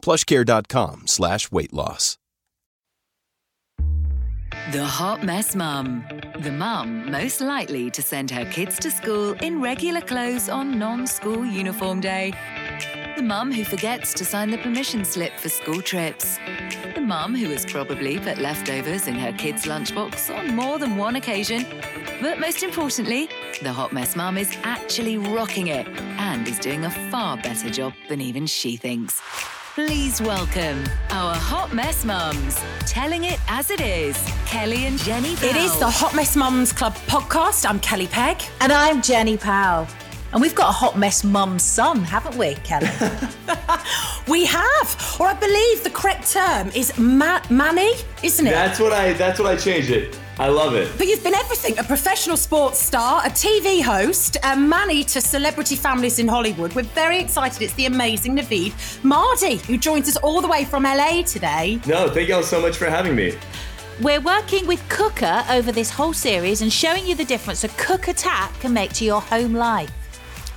plushcare.com slash weight loss. The Hot Mess Mum. The mum most likely to send her kids to school in regular clothes on non school uniform day. The mum who forgets to sign the permission slip for school trips. The mum who has probably put leftovers in her kids' lunchbox on more than one occasion. But most importantly, the Hot Mess Mum is actually rocking it and is doing a far better job than even she thinks. Please welcome our Hot Mess Mums, telling it as it is, Kelly and Jenny Powell. It is the Hot Mess Mums Club podcast. I'm Kelly Pegg. And I'm Jenny Powell. And we've got a hot mess mum's son, haven't we, Kelly? we have, or I believe the correct term is ma- Manny, isn't it? That's what I. That's what I changed it. I love it. But you've been everything: a professional sports star, a TV host, a Manny to celebrity families in Hollywood. We're very excited. It's the amazing Naveed Mardi who joins us all the way from LA today. No, thank y'all so much for having me. We're working with Quooker over this whole series and showing you the difference a Quooker tap can make to your home life.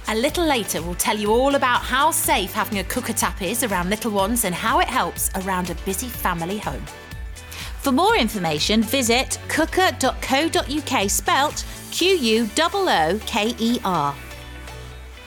A little later, we'll tell you all about how safe having a Quooker tap is around little ones and how it helps around a busy family home. For more information, visit quooker.co.uk spelt Q U O O K E R.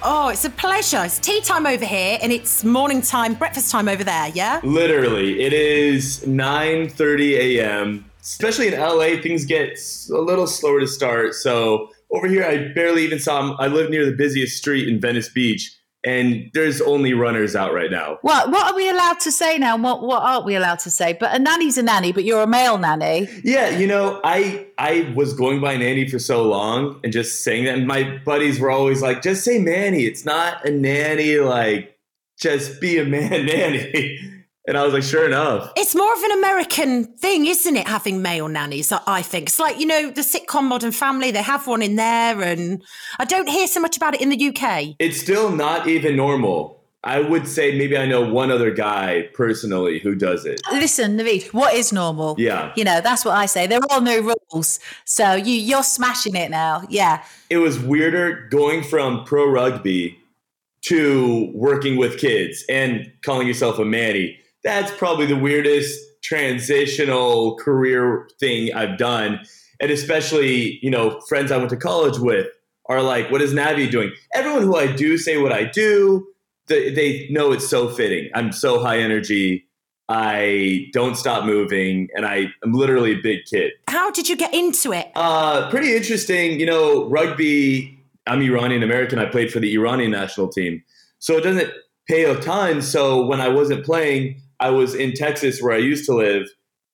Oh, it's a pleasure. It's tea time over here and it's morning time, breakfast time over there, yeah? Literally, it is 9:30 a.m. Especially in LA, things get a little slower to start, so over here, I barely even saw him. I live near the busiest street in Venice Beach, and there's only runners out right now. What what are we allowed to say now? What what aren't we allowed to say? But a nanny's a nanny, but you're a male nanny. Yeah, you know, I I was going by nanny for so long and just saying that. And my buddies were always like, just say nanny. It's not a nanny. Like, just be a man nanny. And I was like, sure enough. It's more of an American thing, isn't it? Having male nannies, I think. It's like, you know, the sitcom Modern Family, they have one in there. And I don't hear so much about it in the UK. It's still not even normal. I would say maybe I know one other guy personally who does it. Listen, Naveed, what is normal? Yeah. You know, that's what I say. There are no rules. So you, you're smashing it now. Yeah. It was weirder going from pro rugby to working with kids and calling yourself a manny that's probably the weirdest transitional career thing I've done. And especially, you know, friends I went to college with are like, what is Navi doing? Everyone who I do say what I do, they, they know it's so fitting. I'm so high energy. I don't stop moving, and I am literally a big kid. How did you get into it? Uh, pretty interesting. You know, rugby. I'm Iranian American. I played for the Iranian national team, so it doesn't pay a ton. So when I wasn't playing, I was in Texas where I used to live,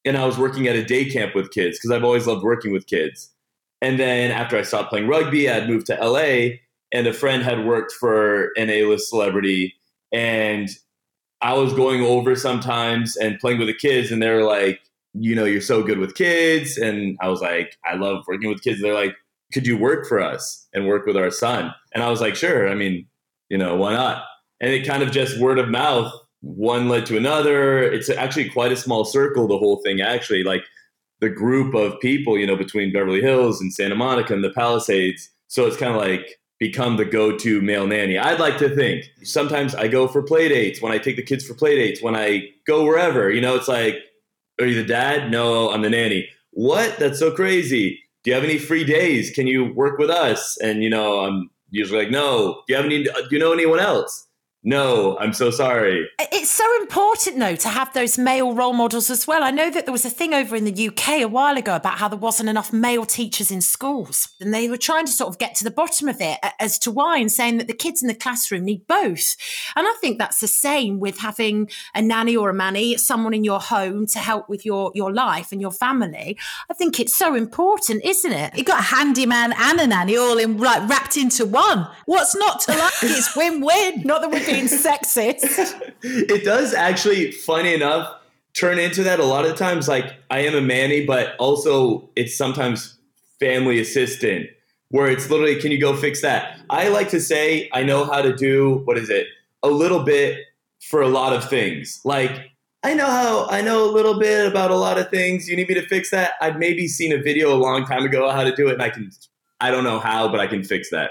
and I was working at a day camp with kids because I've always loved working with kids. And then after I stopped playing rugby, I'd moved to LA, and a friend had worked for an A-list celebrity, and I was going over sometimes and playing with the kids, and they're like, "You know, you're so good with kids," and I was like, "I love working with kids." They're like, "Could you work for us and work with our son?" And I was like, "Sure." I mean, you know, why not? And it kind of just word of mouth one led to another. It's actually quite a small circle, the whole thing, actually. Like the group of people, you know, between Beverly Hills and Santa Monica and the Palisades. So it's kind of like become the go to male nanny. I'd like to think. Sometimes I go for play dates when I take the kids for play dates, when I go wherever, you know, it's like, are you the dad? No, I'm the nanny. What? That's so crazy. Do you have any free days? Can you work with us? And, you know, I'm usually like, no. Do you have any, do you know anyone else? No, I'm so sorry. It's so important, though, to have those male role models as well. I know that there was a thing over in the UK a while ago about how there wasn't enough male teachers in schools. And they were trying to sort of get to the bottom of it as to why and saying that the kids in the classroom need both. And I think that's the same with having a nanny or a manny, someone in your home to help with your, your life and your family. I think it's so important, isn't it? You got a handyman and a nanny all in like wrapped into one. What's not to like? It's win-win. Not that we're being sexist. it does actually, funny enough, turn into that a lot of times. Like I am a manny, but also it's sometimes family assistant where it's literally, can you go fix that? I like to say I know how to do what is it? A little bit for a lot of things. Like I know how I know a little bit about a lot of things. You need me to fix that? I've maybe seen a video a long time ago how to do it, and I can I don't know how, but I can fix that.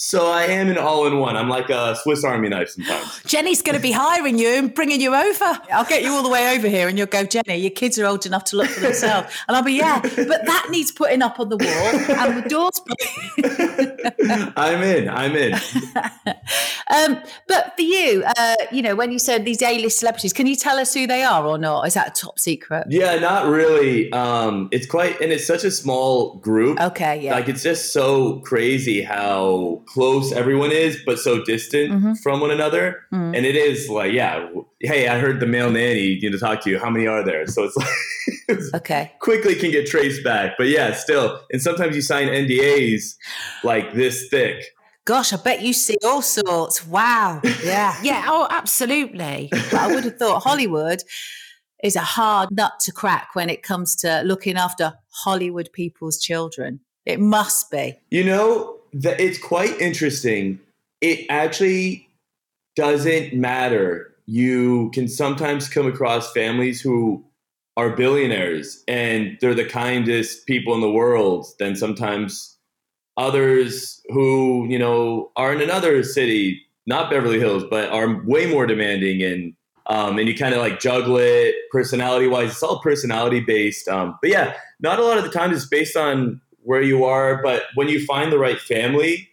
So I am an all-in-one. I'm like a Swiss Army knife sometimes. Jenny's going to be hiring you and bringing you over. I'll get you all the way over here, and you'll go, Jenny. Your kids are old enough to look for themselves, and I'll be, yeah, but that needs putting up on the wall, and the doors. I'm in. I'm in. um, but for you, uh, you know, when you said these A-list celebrities, can you tell us who they are or not? Is that a top secret? Yeah, not really. Um, it's quite, and it's such a small group. Okay, yeah. Like it's just so crazy how close everyone is, but so distant mm-hmm. from one another. Mm-hmm. And it is like, yeah, hey, I heard the male nanny you know talk to you. How many are there? So it's like it's okay, quickly can get traced back. But yeah, still, and sometimes you sign NDAs like this thick. Gosh, I bet you see all sorts. Wow. Yeah. yeah. Oh, absolutely. But I would have thought Hollywood is a hard nut to crack when it comes to looking after Hollywood people's children. It must be. You know, that it's quite interesting. It actually doesn't matter. You can sometimes come across families who are billionaires and they're the kindest people in the world. Then sometimes others who, you know, are in another city, not Beverly Hills, but are way more demanding and um, and you kind of like juggle it personality wise. It's all personality based. Um, but yeah, not a lot of the time it's based on where you are. But when you find the right family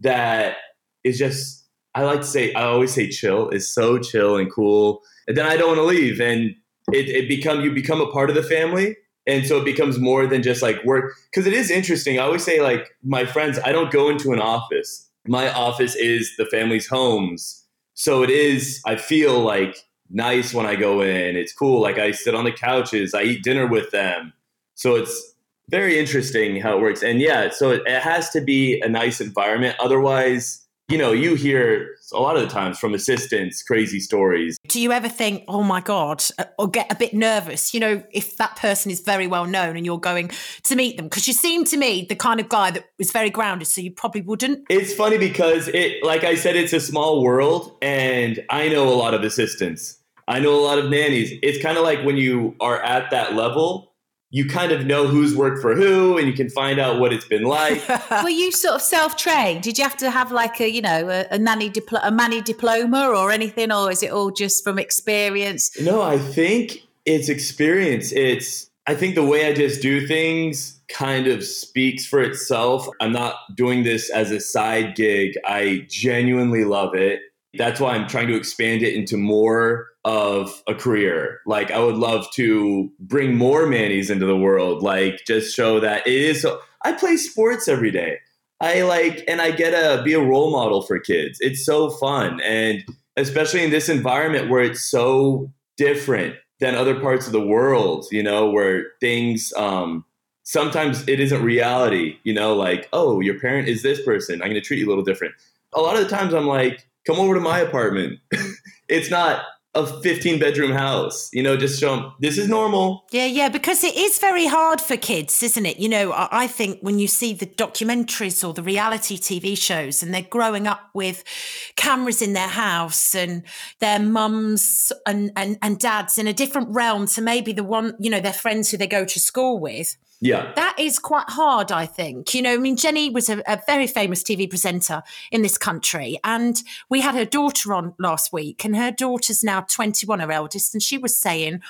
that is just, I like to say, I always say chill, is so chill and cool. And then I don't want to leave. And it, it become, you become a part of the family. And so it becomes more than just like work. Cause it is interesting. I always say like my friends, I don't go into an office. My office is the family's homes. So it is, I feel like nice when I go in. It's cool. Like I sit on the couches, I eat dinner with them. So it's very interesting how it works. And yeah, so it, it has to be a nice environment. Otherwise, you know, you hear a lot of the times from assistants crazy stories. Do you ever think, oh my God, uh, or get a bit nervous, you know, if that person is very well known and you're going to meet them? Because you seem to me the kind of guy that was very grounded, so you probably wouldn't. It's funny because it, like I said, it's a small world and I know a lot of assistants. I know a lot of nannies. It's kind of like when you are at that level, you kind of know who's worked for who and you can find out what it's been like. Were you sort of self-trained? Did you have to have like a, you know, a, a nanny diplo- a manny diploma or anything or is it all just from experience? No, I think it's experience. It's I think the way I just do things kind of speaks for itself. I'm not doing this as a side gig. I genuinely love it. That's why I'm trying to expand it into more of a career. Like I would love to bring more Mannies into the world. Like just show that it is. So, I play sports every day. I like, and I get to be a role model for kids. It's so fun. And especially in this environment where it's so different than other parts of the world, you know, where things, um, sometimes it isn't reality, you know, like, oh, your parent is this person. I'm going to treat you a little different. A lot of the times I'm like, come over to my apartment. it's not a 15 bedroom house you know just show them this is normal. Yeah yeah because it is very hard for kids isn't it? You know i think when you see the documentaries or the reality tv shows and they're growing up with cameras in their house and their mums and, and, and dads in a different realm to maybe the one you know their friends who they go to school with yeah. That is quite hard, I think. You know, I mean, Jenny was a, a, very famous TV presenter in this country, and we had her daughter on last week, and her daughter's now 21, her eldest, and she was saying,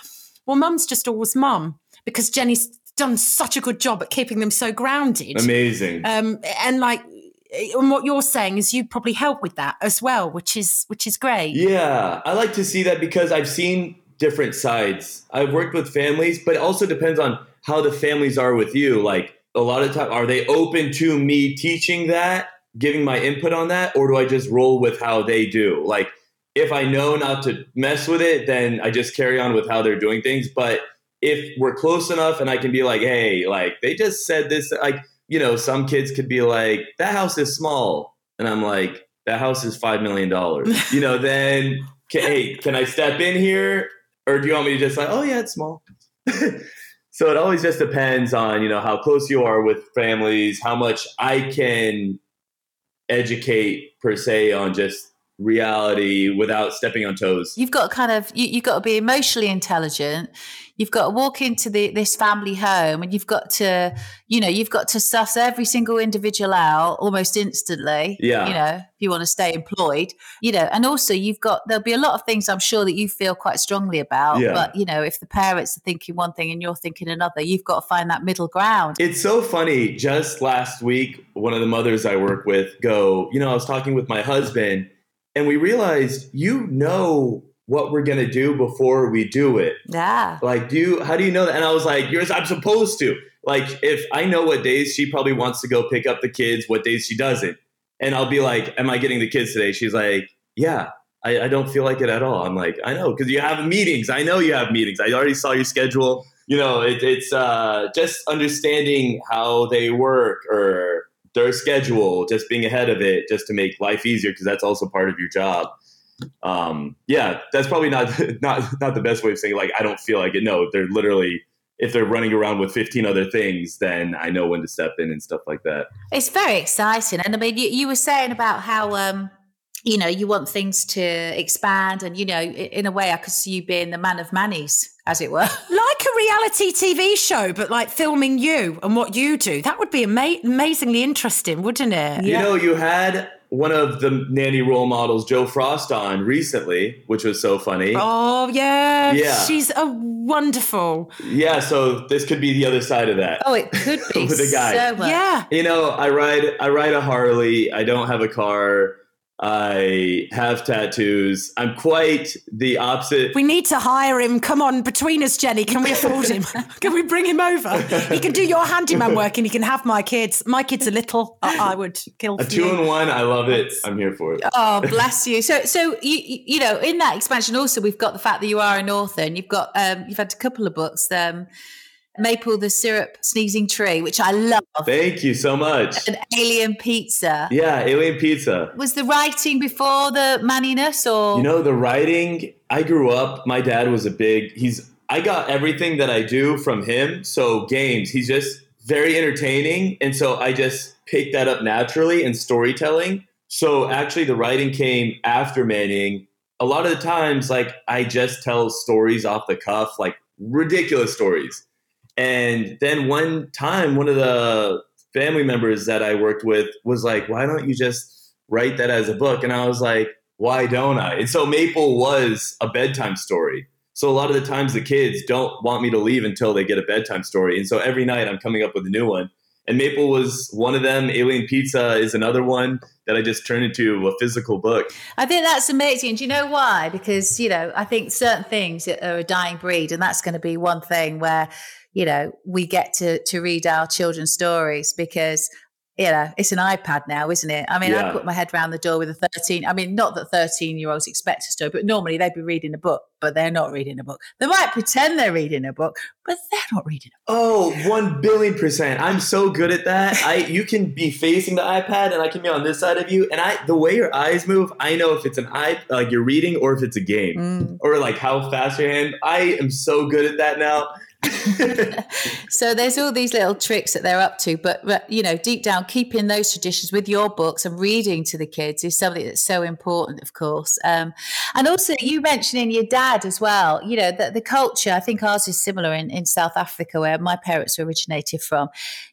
Well, mum's just always mum because Jenny's done such a good job at keeping them so grounded. Amazing. Um, and like, and what you're saying is you probably help with that as well, which is which is great. Yeah, I like to see that because I've seen different sides. I've worked with families, but it also depends on how the families are with you. Like a lot of time, are they open to me teaching that, giving my input on that, or do I just roll with how they do? Like if I know not to mess with it, then I just carry on with how they're doing things. But if we're close enough and I can be like, hey, like they just said this, like, you know, some kids could be like, that house is small. And I'm like, that house is $5 million. you know, then, can, hey, can I step in here? Or do you want me to just like, oh, yeah, it's small? so it always just depends on, you know, how close you are with families, how much I can educate per se on just reality without stepping on toes. You've got kind of you, you've got to be emotionally intelligent. You've got to walk into the, this family home and you've got to, you know, you've got to suss every single individual out almost instantly. Yeah. You know, if you want to stay employed, you know, and also you've got, there'll be a lot of things I'm sure that you feel quite strongly about. Yeah. But, you know, if the parents are thinking one thing and you're thinking another, you've got to find that middle ground. It's so funny. Just last week, one of the mothers I work with go, you know, I was talking with my husband and we realized you know what we're gonna do before we do it. Yeah. Like, do you, how do you know that? And I was like, yours, I'm supposed to. Like, if I know what days she probably wants to go pick up the kids, what days she doesn't. And I'll be like, Am I getting the kids today? She's like, Yeah, I, I don't feel like it at all. I'm like, I know, because you have meetings. I know you have meetings. I already saw your schedule. You know, it, it's uh, just understanding how they work or their schedule, just being ahead of it, just to make life easier, because that's also part of your job um, yeah, that's probably not not not the best way of saying like I don't feel like it. No, they're literally if they're running around with 15 other things, then I know when to step in and stuff like that. It's very exciting. And I mean, you, you were saying about how, um, you know, you want things to expand. And, you know, in a way, I could see you being the man of manies, as it were. Like a reality TV show, but like filming you and what you do. That would be ama- amazingly interesting, wouldn't it? You know, you had one of the nanny role models, Jo Frost, on recently, which was so funny. Oh, yeah. Yeah. She's a wonderful. Yeah, so this could be the other side of that. Oh, it could be With a guy. so much. Yeah. You know, I ride I ride a Harley. I don't have a car. I have tattoos. I'm quite the opposite. We need to hire him. Come on, between us, Jenny, can we afford him? can we bring him over? He can do your handyman work and he can have my kids. My kids are little. I, I would kill A two in one. I love it. I'm here for it. Oh, bless you. So, so you, you you know, in that expansion, also we've got the fact that you are an author, and you've got um, you've had a couple of books, um, Maple the Syrup Sneezing Tree, which I love, Thank you so much. and Alien Pizza. Yeah, Alien Pizza. Was the writing before the manniness, or You know, the writing, I grew up, my dad was a big, he's, I got everything that I do from him. So, games, he's just very entertaining. And so I just picked that up naturally in storytelling. So, actually, the writing came after Manning. A lot of the times, like, I just tell stories off the cuff, like ridiculous stories. And then one time, one of the family members that I worked with was like, why don't you just write that as a book? And I was like, why don't I? And so Maple was a bedtime story. So a lot of the times the kids don't want me to leave until they get a bedtime story. And so every night I'm coming up with a new one. And Maple was one of them. Alien Pizza is another one that I just turned into a physical book. I think that's amazing. Do you know why? Because, you know, I think certain things are a dying breed, and that's going to be one thing where, you know, we get to to read our children's stories because you know, it's an iPad now, isn't it? I mean, I put my head round the door with a 13. I mean, not that 13 year olds expect a story, but normally they'd be reading a book, but they're not reading a book. They might pretend they're reading a book, but they're not reading a book. Oh, one billion percent. I'm so good at that. I you can be facing the iPad and I can be on this side of you. And I the way your eyes move, I know if it's an i like you're reading or if it's a game. Mm. Or like how fast your hand. I am so good at that now. So there's all these little tricks that they're up to, but, but you know, deep down, keeping those traditions with your books and reading to the kids is something that's so important, of course. Um, and also, you mentioning your dad as well. You know, the, the culture. I think ours is similar in, in South Africa, where my parents originated from.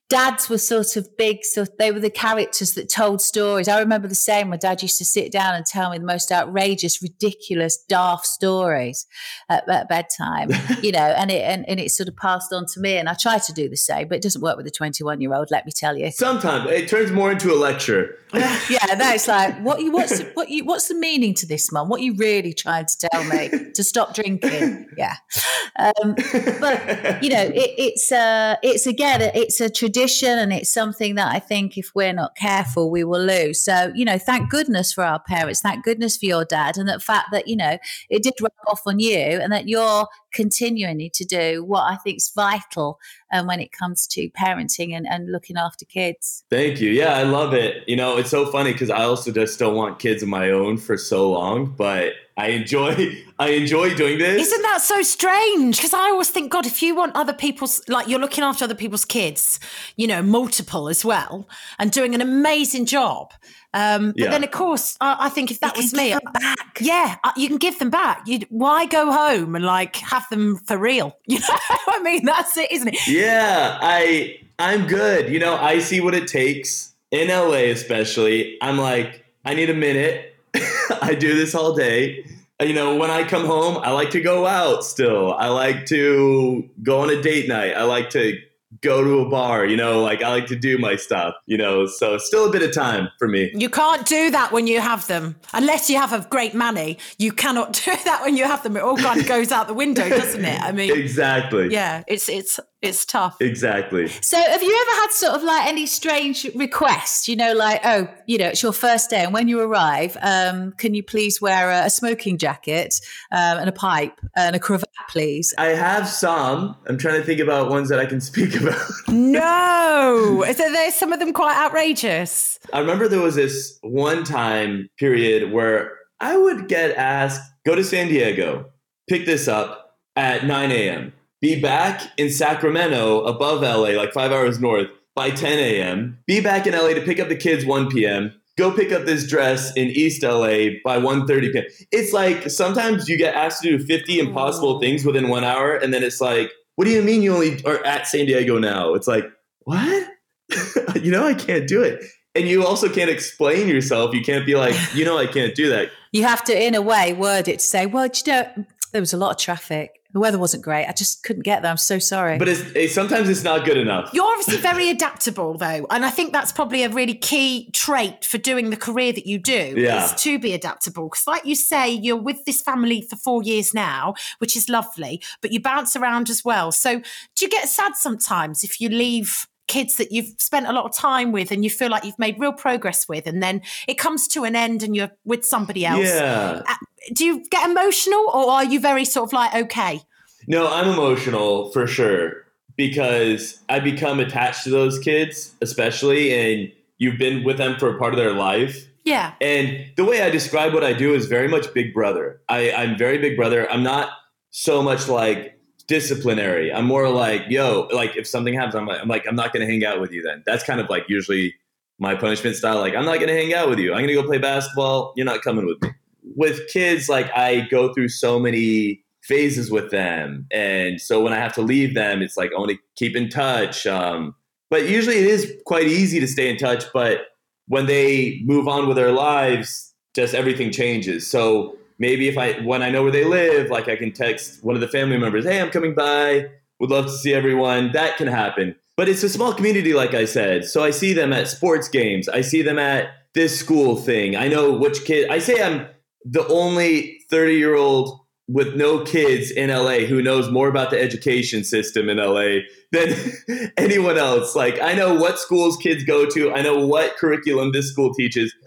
Dads were sort of big, so they were the characters that told stories. I remember the same. My dad used to sit down and tell me the most outrageous, ridiculous, daft stories at, at bedtime, you know, and it and, and it sort of passed on to me. And I try to do the same, but it doesn't work with a 21 year old, let me tell you. Sometimes it turns more into a lecture. yeah, it's like what you what's the, what you what's the meaning to this, mum? What are you really trying to tell me to stop drinking? Yeah, um, but you know, it, it's uh, it's again, it's a tradition, and it's something that I think if we're not careful, we will lose. So you know, thank goodness for our parents, thank goodness for your dad, and the fact that you know it did rub off on you, and that you're continuing to do what I think is vital um, when it comes to parenting and, and looking after kids. Thank you. Yeah, I love it. You know, it's so funny because I also just don't want kids of my own for so long, but I enjoy I enjoy doing this. Isn't that so strange? Because I always think, God, if you want other people's like you're looking after other people's kids, you know, multiple as well, and doing an amazing job. Um, but yeah. then, of course, I, I think if that you was me, back. yeah, you can give them back. You'd, why go home and like have them for real? You know, I mean, that's it, isn't it? Yeah, I I'm good. You know, I see what it takes in LA, especially. I'm like, I need a minute I do this all day. You know, when I come home, I like to go out still. I like to go on a date night. I like to go to a bar, you know, like I like to do my stuff, you know, so still a bit of time for me. You can't do that when you have them. Unless you have a great money, you cannot do that when you have them. It all kind of goes out the window, doesn't it? I mean Exactly. Yeah, it's it's it's tough. Exactly. So, have you ever had sort of like any strange requests? You know, like, oh, you know, it's your first day, and when you arrive, um, can you please wear a, a smoking jacket um, and a pipe and a cravat, please? I have some. I'm trying to think about ones that I can speak about. no, is there, there's some of them quite outrageous. I remember there was this one time period where I would get asked, go to San Diego, pick this up at 9 a.m be back in Sacramento above LA, like five hours north, by 10 a.m., be back in LA to pick up the kids 1 p.m., go pick up this dress in East LA by 1.30 p.m. It's like sometimes you get asked to do 50 impossible things within one hour, and then it's like, what do you mean you only are at San Diego now? It's like, what? you know, I can't do it. And you also can't explain yourself. You can't be like, you know, I can't do that. You have to, in a way, word it to say, well, you know, there was a lot of traffic the weather wasn't great. I just couldn't get there. I'm so sorry. But it's, it's, sometimes it's not good enough. You're obviously very adaptable, though, and I think that's probably a really key trait for doing the career that you do. Yeah. Is to be adaptable, because like you say, you're with this family for four years now, which is lovely, but you bounce around as well. So, do you get sad sometimes if you leave? kids that you've spent a lot of time with and you feel like you've made real progress with and then it comes to an end and you're with somebody else yeah. Do you get emotional or are you very sort of like okay? No, I'm emotional for sure because I become attached to those kids, especially, and you've been with them for a part of their life. Yeah. And the way I describe what I do is very much big brother. I, I'm very big brother. I'm not so much like disciplinary. I'm more like, yo, like if something happens, I'm like, I'm like, I'm not gonna hang out with you then. That's kind of like usually my punishment style. Like, I'm not gonna hang out with you. I'm gonna go play basketball. You're not coming with me with kids, like I go through so many phases with them, and so when I have to leave them, it's like I want to keep in touch. Um, but usually, it is quite easy to stay in touch. But when they move on with their lives, just everything changes. So maybe if I when I know where they live, like I can text one of the family members, "Hey, I'm coming by. Would love to see everyone." That can happen. But it's a small community, like I said. So I see them at sports games. I see them at this school thing. I know which kid. I say I'm the only 30 year old with no kids in LA who knows more about the education system in LA than anyone else. Like, I know what schools kids go to, I know what curriculum this school teaches.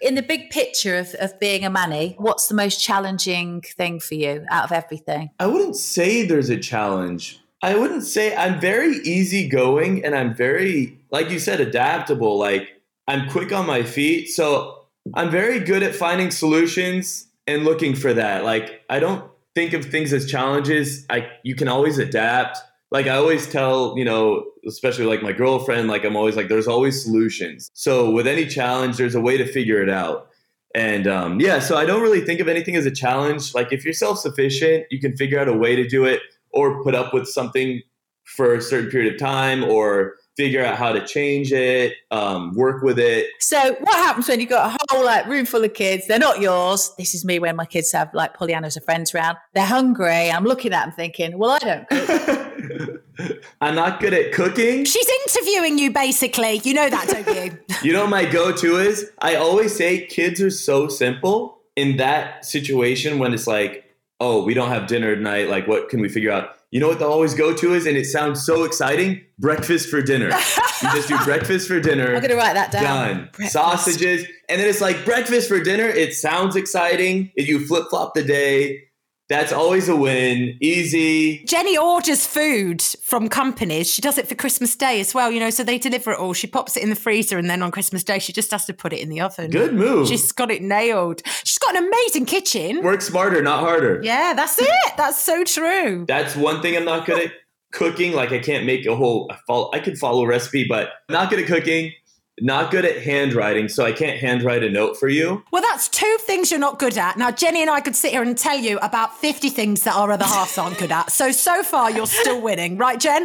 in the big picture of, of being a manny, what's the most challenging thing for you out of everything? I wouldn't say there's a challenge. I wouldn't say I'm very easygoing and I'm very, like you said, adaptable. Like, I'm quick on my feet. So I'm very good at finding solutions and looking for that. Like I don't think of things as challenges. I you can always adapt. Like I always tell, you know, especially like my girlfriend, like I'm always like there's always solutions. So with any challenge there's a way to figure it out. And um, yeah, so I don't really think of anything as a challenge. Like if you're self-sufficient, you can figure out a way to do it or put up with something for a certain period of time or figure out how to change it, um, work with it. So what happens when you've got a whole like room full of kids? They're not yours. This is me when my kids have like Pollyannas or friends around. They're hungry. I'm looking at them thinking, well, I don't cook. I'm not good at cooking. She's interviewing you, basically. You know that, don't you? You know what my go-to is? I always say kids are so simple in that situation when it's like, oh, we don't have dinner tonight. Like, what can we figure out? You know what the always go-to is, and it sounds so exciting: breakfast for dinner. you just do breakfast for dinner. I'm gonna write that down. Done. Breakfast. Sausages, and then it's like breakfast for dinner. It sounds exciting. If you flip flop the day, that's always a win. Easy. Jenny orders food from companies. She does it for Christmas Day as well, you know, so they deliver it all. She pops it in the freezer and then on Christmas Day she just has to put it in the oven. Good move. She's got it nailed. She's got an amazing kitchen. Work smarter, not harder. Yeah, that's it. That's so true. That's one thing I'm not good at cooking. Like I can't make a whole. I, follow, I could follow a recipe, but not good at cooking. Not good at handwriting, so I can't handwrite a note for you. Well, that's two things you're not good at. Now, Jenny and I could sit here and tell you about 50 things that our other halves aren't good at. So, so far, you're still winning, right, Jen?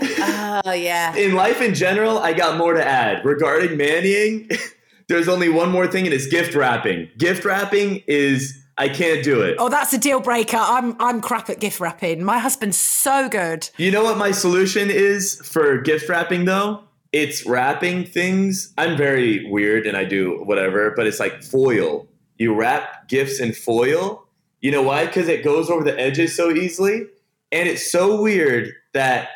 Oh yeah. In life in general, I got more to add. Regarding mannying, there's only one more thing, and it's gift wrapping. Gift wrapping is I can't do it. Oh, that's a deal breaker. I'm I'm crap at gift wrapping. My husband's so good. You know what my solution is for gift wrapping though? It's wrapping things. I'm very weird and I do whatever, but it's like foil. You wrap gifts in foil. You know why? Because it goes over the edges so easily. And it's so weird that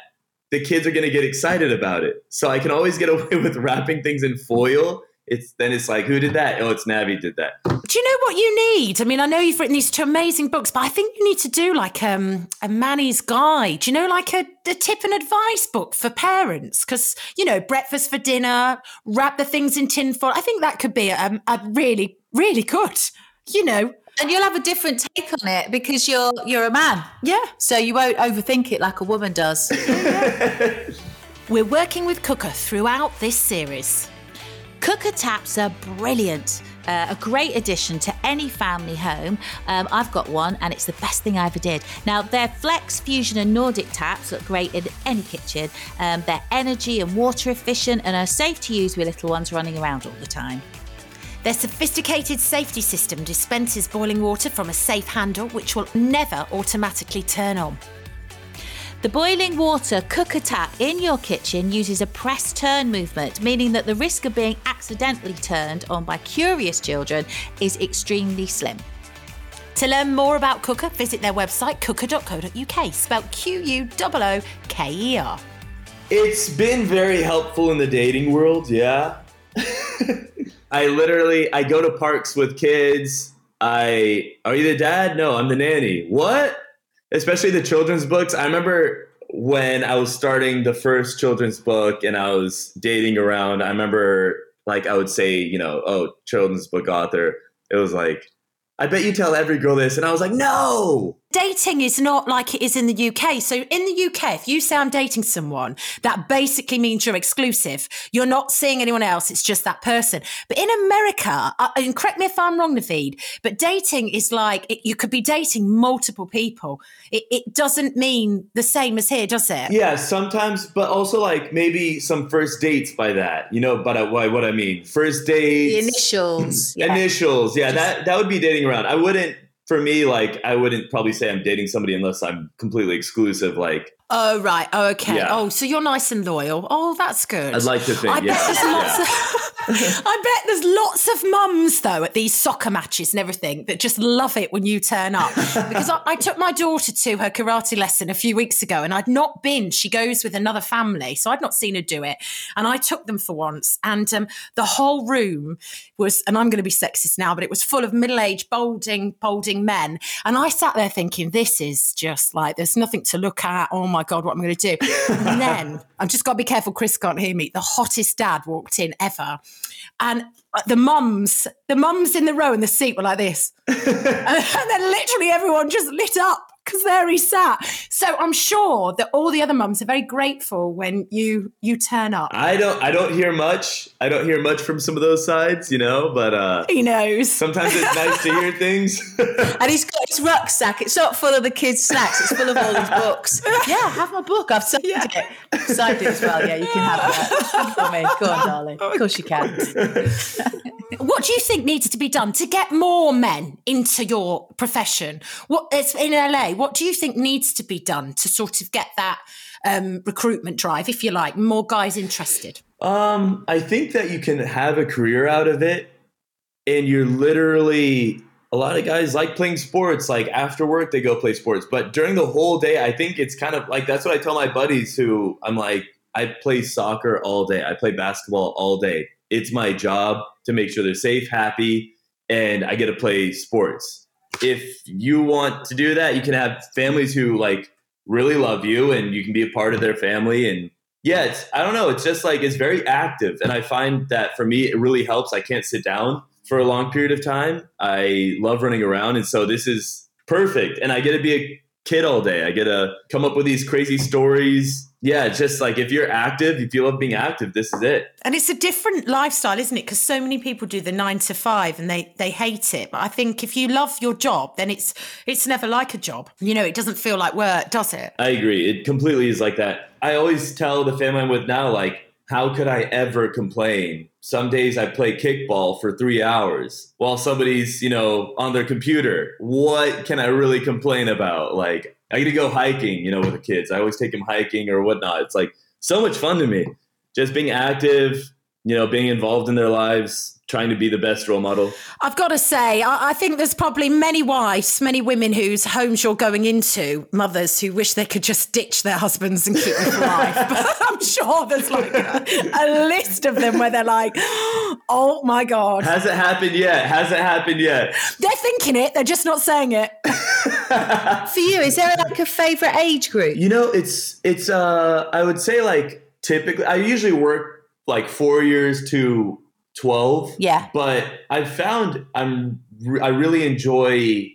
the kids are going to get excited about it. So I can always get away with wrapping things in foil. It's then it's like, who did that? Oh, it's Navi did that. Do you know what you need? I mean, I know you've written these two amazing books, but I think you need to do like um, a Manny's guide. You know, like a, a tip and advice book for parents, because you know, breakfast for dinner, wrap the things in tin foil. I think that could be a, a really, really good. You know, And you'll have a different take on it because you're you're a man. yeah. So you won't overthink it like a woman does. We're working with Quooker throughout this series. Quooker taps are brilliant. Uh, a great addition to any family home. Um, I've got one and it's the best thing I ever did. Now, their Flex, Fusion, and Nordic taps look great in any kitchen. Um, they're energy and water efficient and are safe to use with little ones running around all the time. Their sophisticated safety system dispenses boiling water from a safe handle, which will never automatically turn on. The boiling water Quooker tap in your kitchen uses a press turn movement, meaning that the risk of being accidentally turned on by curious children is extremely slim. To learn more about Quooker, visit their website quooker.co.uk, spelled Q U O O K E R. It's been very helpful in the dating world, yeah. I literally I go to parks with kids. I are you the dad? No, I'm the nanny. What? Especially the children's books. I remember when I was starting the first children's book and I was dating around. I remember like I would say, you know, oh, children's book author. It was like, I bet you tell every girl this, and I was like, no. Dating is not like it is in the UK. So in the UK, if you say I'm dating someone, that basically means you're exclusive. You're not seeing anyone else. It's just that person. But in America, uh, and correct me if I'm wrong, Naveed, but dating is like it, you could be dating multiple people. It, it doesn't mean the same as here, does it? Yeah, sometimes, but also like maybe some first dates by that. You know, but uh. What I mean, first dates, The initials. yeah. initials. Yeah, that that would be dating around. I wouldn't. For me, like I wouldn't probably say I'm dating somebody unless I'm completely exclusive. Like Oh, right. Oh, okay. Yeah. Oh, so you're nice and loyal. Oh, that's good. I'd like to think. I yeah, bet there's lots of I bet there's lots of mums though at these soccer matches and everything that just love it when you turn up. because I, I took my daughter to her karate lesson a few weeks ago and I'd not been. She goes with another family, so I'd not seen her do it. And I took them for once, and um, the whole room was, and I'm going to be sexist now, but it was full of middle-aged, balding, balding men. And I sat there thinking, this is just like there's nothing to look at. Oh my god, what am I going to do? And then I've just got to be careful. Chris can't hear me. The hottest dad walked in ever, and uh, the mums, the mums in the row in the seat were like this, and then literally everyone just lit up because there he sat. So I'm sure that all the other mums are very grateful when you you turn up. I don't I don't hear much. I don't hear much from some of those sides, you know, but uh He knows. sometimes it's nice to hear things. And he's got his rucksack. It's not full of the kids' snacks. It's full of all his books. Yeah, have my book. I've signed it. Signed it as well. Yeah, you can have that. For me. Go on, darling. Of course you can. What do you think needs to be done to get more men into your profession? What it's in LA? What do you think needs to be done to sort of get that um, recruitment drive, if you like, more guys interested? Um, I think that you can have a career out of it, and you're literally a lot of guys like playing sports. Like after work, they go play sports, but during the whole day, I think it's kind of like that's what I tell my buddies who I'm like, I play soccer all day, I play basketball all day. It's my job to make sure they're safe, happy, and I get to play sports. If you want to do that, you can have families who like really love you and you can be a part of their family and yeah, it's I don't know, it's just like it's very active and I find that for me it really helps. I can't sit down for a long period of time. I love running around and so this is perfect and I get to be a kid all day. I get to come up with these crazy stories. Yeah, just like if you're active, if you love being active, this is it. And it's a different lifestyle, isn't it? Because so many people do the nine to five and they they hate it. But I think if you love your job, then it's it's never like a job. You know, it doesn't feel like work, does it? I agree. It completely is like that. I always tell the family I'm with now, like, how could I ever complain? Some days I play kickball for three hours while somebody's, you know, on their computer. What can I really complain about? Like, I get to go hiking, you know, with the kids. I always take them hiking or whatnot. It's like so much fun to me. Just being active, you know, being involved in their lives, trying to be the best role model. I've got to say, I, I think there's probably many wives, many women whose homes you're going into, mothers who wish they could just ditch their husbands and keep them for life. But I'm sure there's like a, a list of them where they're like, oh my God. Hasn't happened yet. Hasn't happened yet. They're thinking it, they're just not saying it. For you, is there like a favourite age group? You know, it's it's uh I would say like typically I usually work like 4 years to 12. Yeah. But I found I'm I really enjoy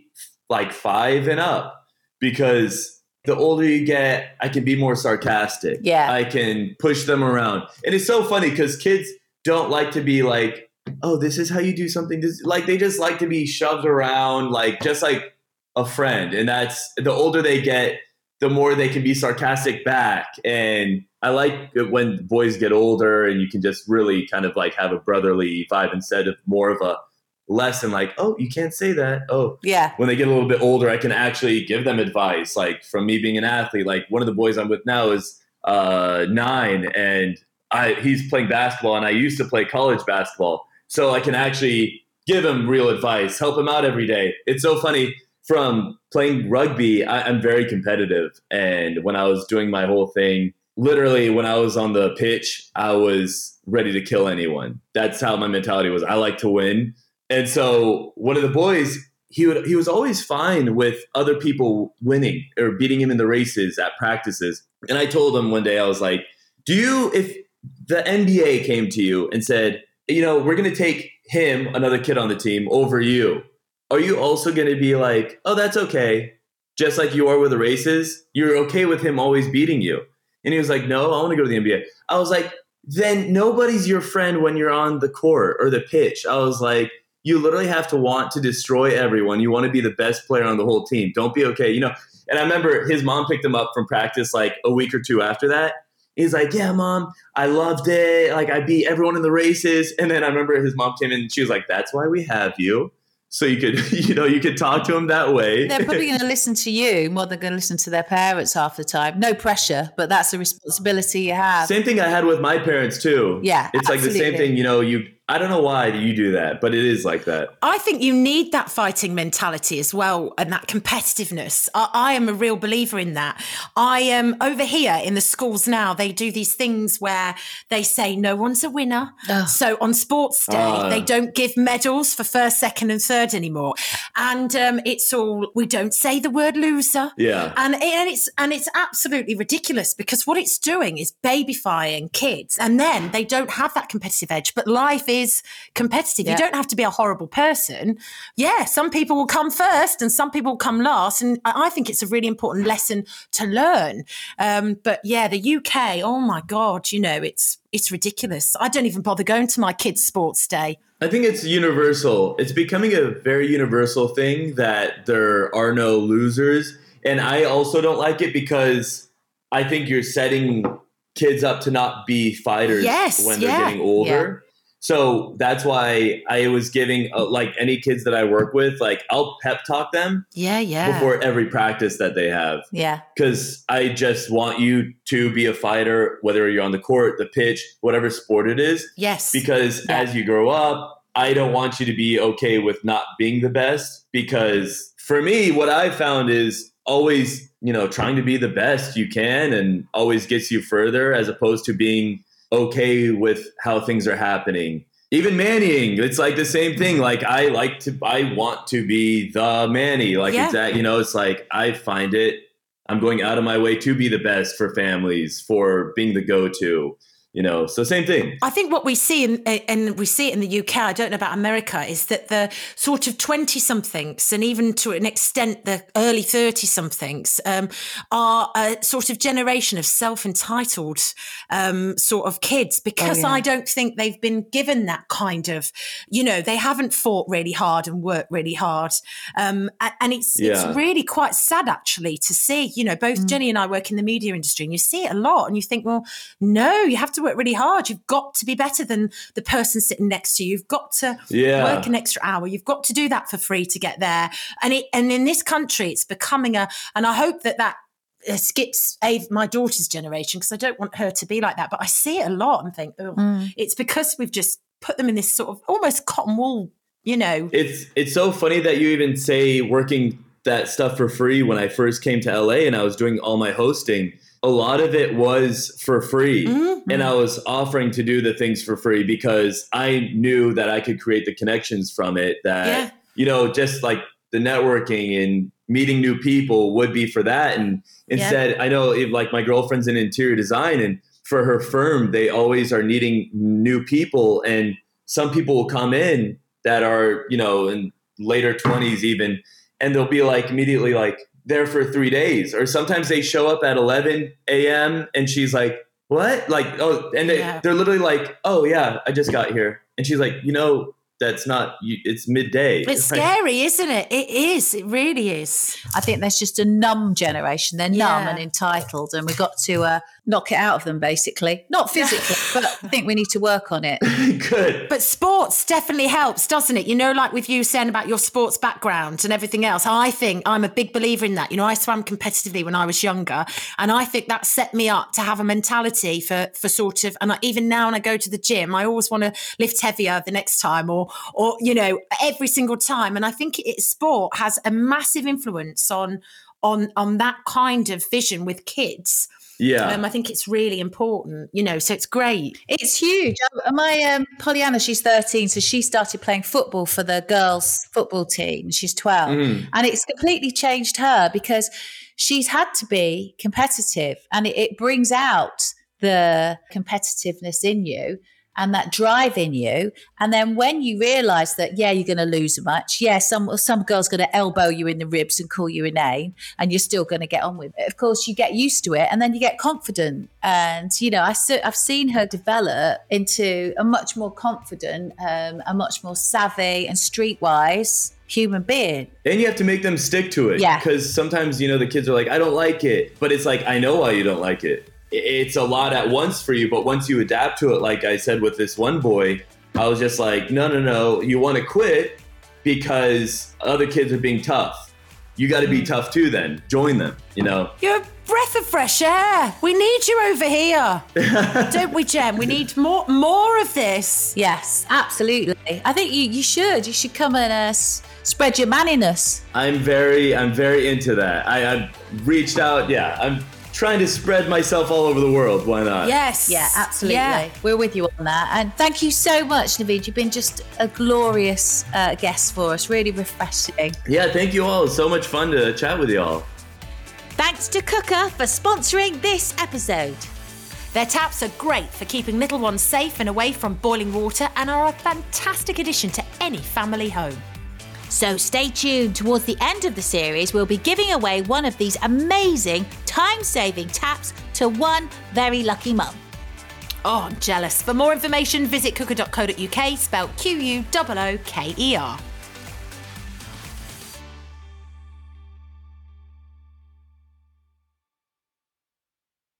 like 5 and up because the older you get, I can be more sarcastic. Yeah. I can push them around. And it's so funny cuz kids don't like to be like, "Oh, this is how you do something." This like they just like to be shoved around like just like a friend. And that's the older they get, the more they can be sarcastic back. And I like it when boys get older and you can just really kind of like have a brotherly vibe instead of more of a lesson like, oh, you can't say that. Oh, Yeah. when they get a little bit older, I can actually give them advice. Like from me being an athlete, like one of the boys I'm with now is uh, nine and I, he's playing basketball and I used to play college basketball. So I can actually give him real advice, help him out every day. It's so funny from playing rugby, I, I'm very competitive. And when I was doing my whole thing, literally when I was on the pitch, I was ready to kill anyone. That's how my mentality was. I like to win. And so one of the boys, he would he was always fine with other people winning or beating him in the races at practices. And I told him one day, I was like, Do you if the NBA came to you and said, you know, we're gonna take him, another kid on the team, over you, are you also gonna be like, Oh, that's okay. Just like you are with the races, you're okay with him always beating you. And he was like, No, I want to go to the NBA. I was like, then nobody's your friend when you're on the court or the pitch. I was like, you literally have to want to destroy everyone. You want to be the best player on the whole team. Don't be okay. You know, and I remember his mom picked him up from practice like a week or two after that. He's like, Yeah, mom, I loved it. Like, I beat everyone in the races. And then I remember his mom came in and she was like, That's why we have you. So you could, you know, you could talk to them that way. They're probably going to listen to you more than going to listen to their parents half the time. No pressure, but that's a responsibility you have. Same thing I had with my parents too. Yeah, It's like the same thing, you know, you I don't know why you do that, but it is like that. I think you need that fighting mentality as well and that competitiveness. I, I am a real believer in that. I am over here in the schools now, they do these things where they say no one's a winner. Ugh. So on sports day, Ah. they don't give medals for first, second, and third anymore. And um, it's all, we don't say the word loser. Yeah. And, and it's and it's absolutely ridiculous because what it's doing is babyfying kids, and then they don't have that competitive edge. But life is competitive. Yeah. You don't have to be a horrible person. Yeah, some people will come first and some people will come last. And I I think it's a really important lesson to learn. Um, but yeah, the UK, oh my God, you know, it's it's ridiculous. I don't even bother going to my kids' sports day. I think it's universal. It's becoming a very universal thing that there are no losers. And I also don't like it because I think you're setting kids up to not be fighters Yes, when they're yeah, getting older. So that's why I was giving uh, like any kids that I work with, like I'll pep talk them Yeah, yeah. before every practice that they have Yeah. because I just want you to be a fighter, whether you're on the court, the pitch, whatever sport it is. yes. Because Yeah. as you grow up, I don't want you to be okay with not being the best. Because for me, what I've found is always, you know, trying to be the best you can and always gets you further as opposed to being okay with how things are happening. Even Mannying, it's like the same thing. Mm-hmm. Like I like to, I want to be the Manny. Like Yeah. you know, it's like I find it. I'm going out of my way to be the best for families, for being the go-to. You know, so same thing. I think what we see, in, and we see it in the UK, I don't know about America, is that the sort of 20 somethings and even to an extent the early 30 somethings um, are a sort of generation of self entitled um, sort of kids because yeah. I don't think they've been given that kind of, you know, they haven't fought really hard and worked really hard. Um, and it's, Yeah. it's really quite sad actually to see, you know, both Jenny and I work in the media industry and you see it a lot and you think, well, no, you have to work really hard. You've got to be better than the person sitting next to you. You've got to Yeah. work an extra hour. You've got to do that for free to get there. And it, and in this country, it's becoming a, and I hope that that uh, skips Ave, my daughter's generation because I don't want her to be like that. But I see it a lot and think, oh, it's because we've just put them in this sort of almost cotton wool, you know. It's it's so funny that you even say working that stuff for free when I first came to LA and I was doing all my hosting. A lot of it was for free. Mm-hmm. And I was offering to do the things for free because I knew that I could create the connections from it that Yeah. you know, just like the networking and meeting new people would be for that. And instead, I know if like my girlfriend's in interior design and for her firm, they always are needing new people. And some people will come in that are, you know, in later 20s even, and they'll be like immediately like there for three days. Or sometimes they show up at 11 a.m. and she's like, what? Like, oh, and they, Yeah. they're literally like, oh, yeah, I just got here. And she's like, you know, that's not it's midday. It's scary, isn't it? It is. It really is. I think there's just a numb generation. They're numb Yeah. and entitled, and we've got to uh, knock it out of them, basically. Not physically, but I think we need to work on it. Good. But sports definitely helps, doesn't it? You know, like with you saying about your sports background and everything else. I think I'm a big believer in that. You know, I swam competitively when I was younger, and I think that set me up to have a mentality for for sort of. And I, even now, when I go to the gym, I always want to lift heavier the next time, or or you know, every single time. And I think it, sport has a massive influence on on on that kind of vision with kids. Yeah. Um, I think it's really important. You know, so it's great. It's huge. My um, Pollyanna, she's 13, so she started playing football for the girls' football team. She's 12. Mm. And it's completely changed her because she's had to be competitive and it, it brings out the competitiveness in you and that drive in you. And then when you realize that, yeah, you're going to lose a match. Yeah, some some girl's going to elbow you in the ribs and call you a name, and you're still going to get on with it. Of course, you get used to it, and then you get confident. And you know, I I've seen her develop into a much more confident, um, a much more savvy and streetwise human being. And you have to make them stick to it. Yeah. Because sometimes, you know, the kids are like, I don't like it. But it's like, I know why you don't like it. I- It's a lot at once for you. But once you adapt to it, like I said with this one boy, I was just like, no, no, no. You want to quit because other kids are being tough. You got to be tough too, then. Join them, you know? You're a breath of fresh air. We need you over here, don't we, Jem? We need more more of this. Yes, absolutely. I think you, you should. You should come and uh, spread your manniness. I'm very, I'm very into that. I, I've reached out. Yeah. I'm trying to spread myself all over the world. Why not? Yes. Yeah, absolutely. Yeah. We're with you on that. And thank you so much, Naveed. You've been just a glorious uh, guest for us. Really refreshing. Yeah. Thank you all. It's so much fun to chat with y'all. Thanks to Quooker for sponsoring this episode. Their taps are great for keeping little ones safe and away from boiling water and are a fantastic addition to any family home. So stay tuned. Towards the end of the series, we'll be giving away one of these amazing time saving taps to one very lucky mum. Oh, I'm jealous. For more information, visit quooker.co.uk, spelled Q U O O K E R.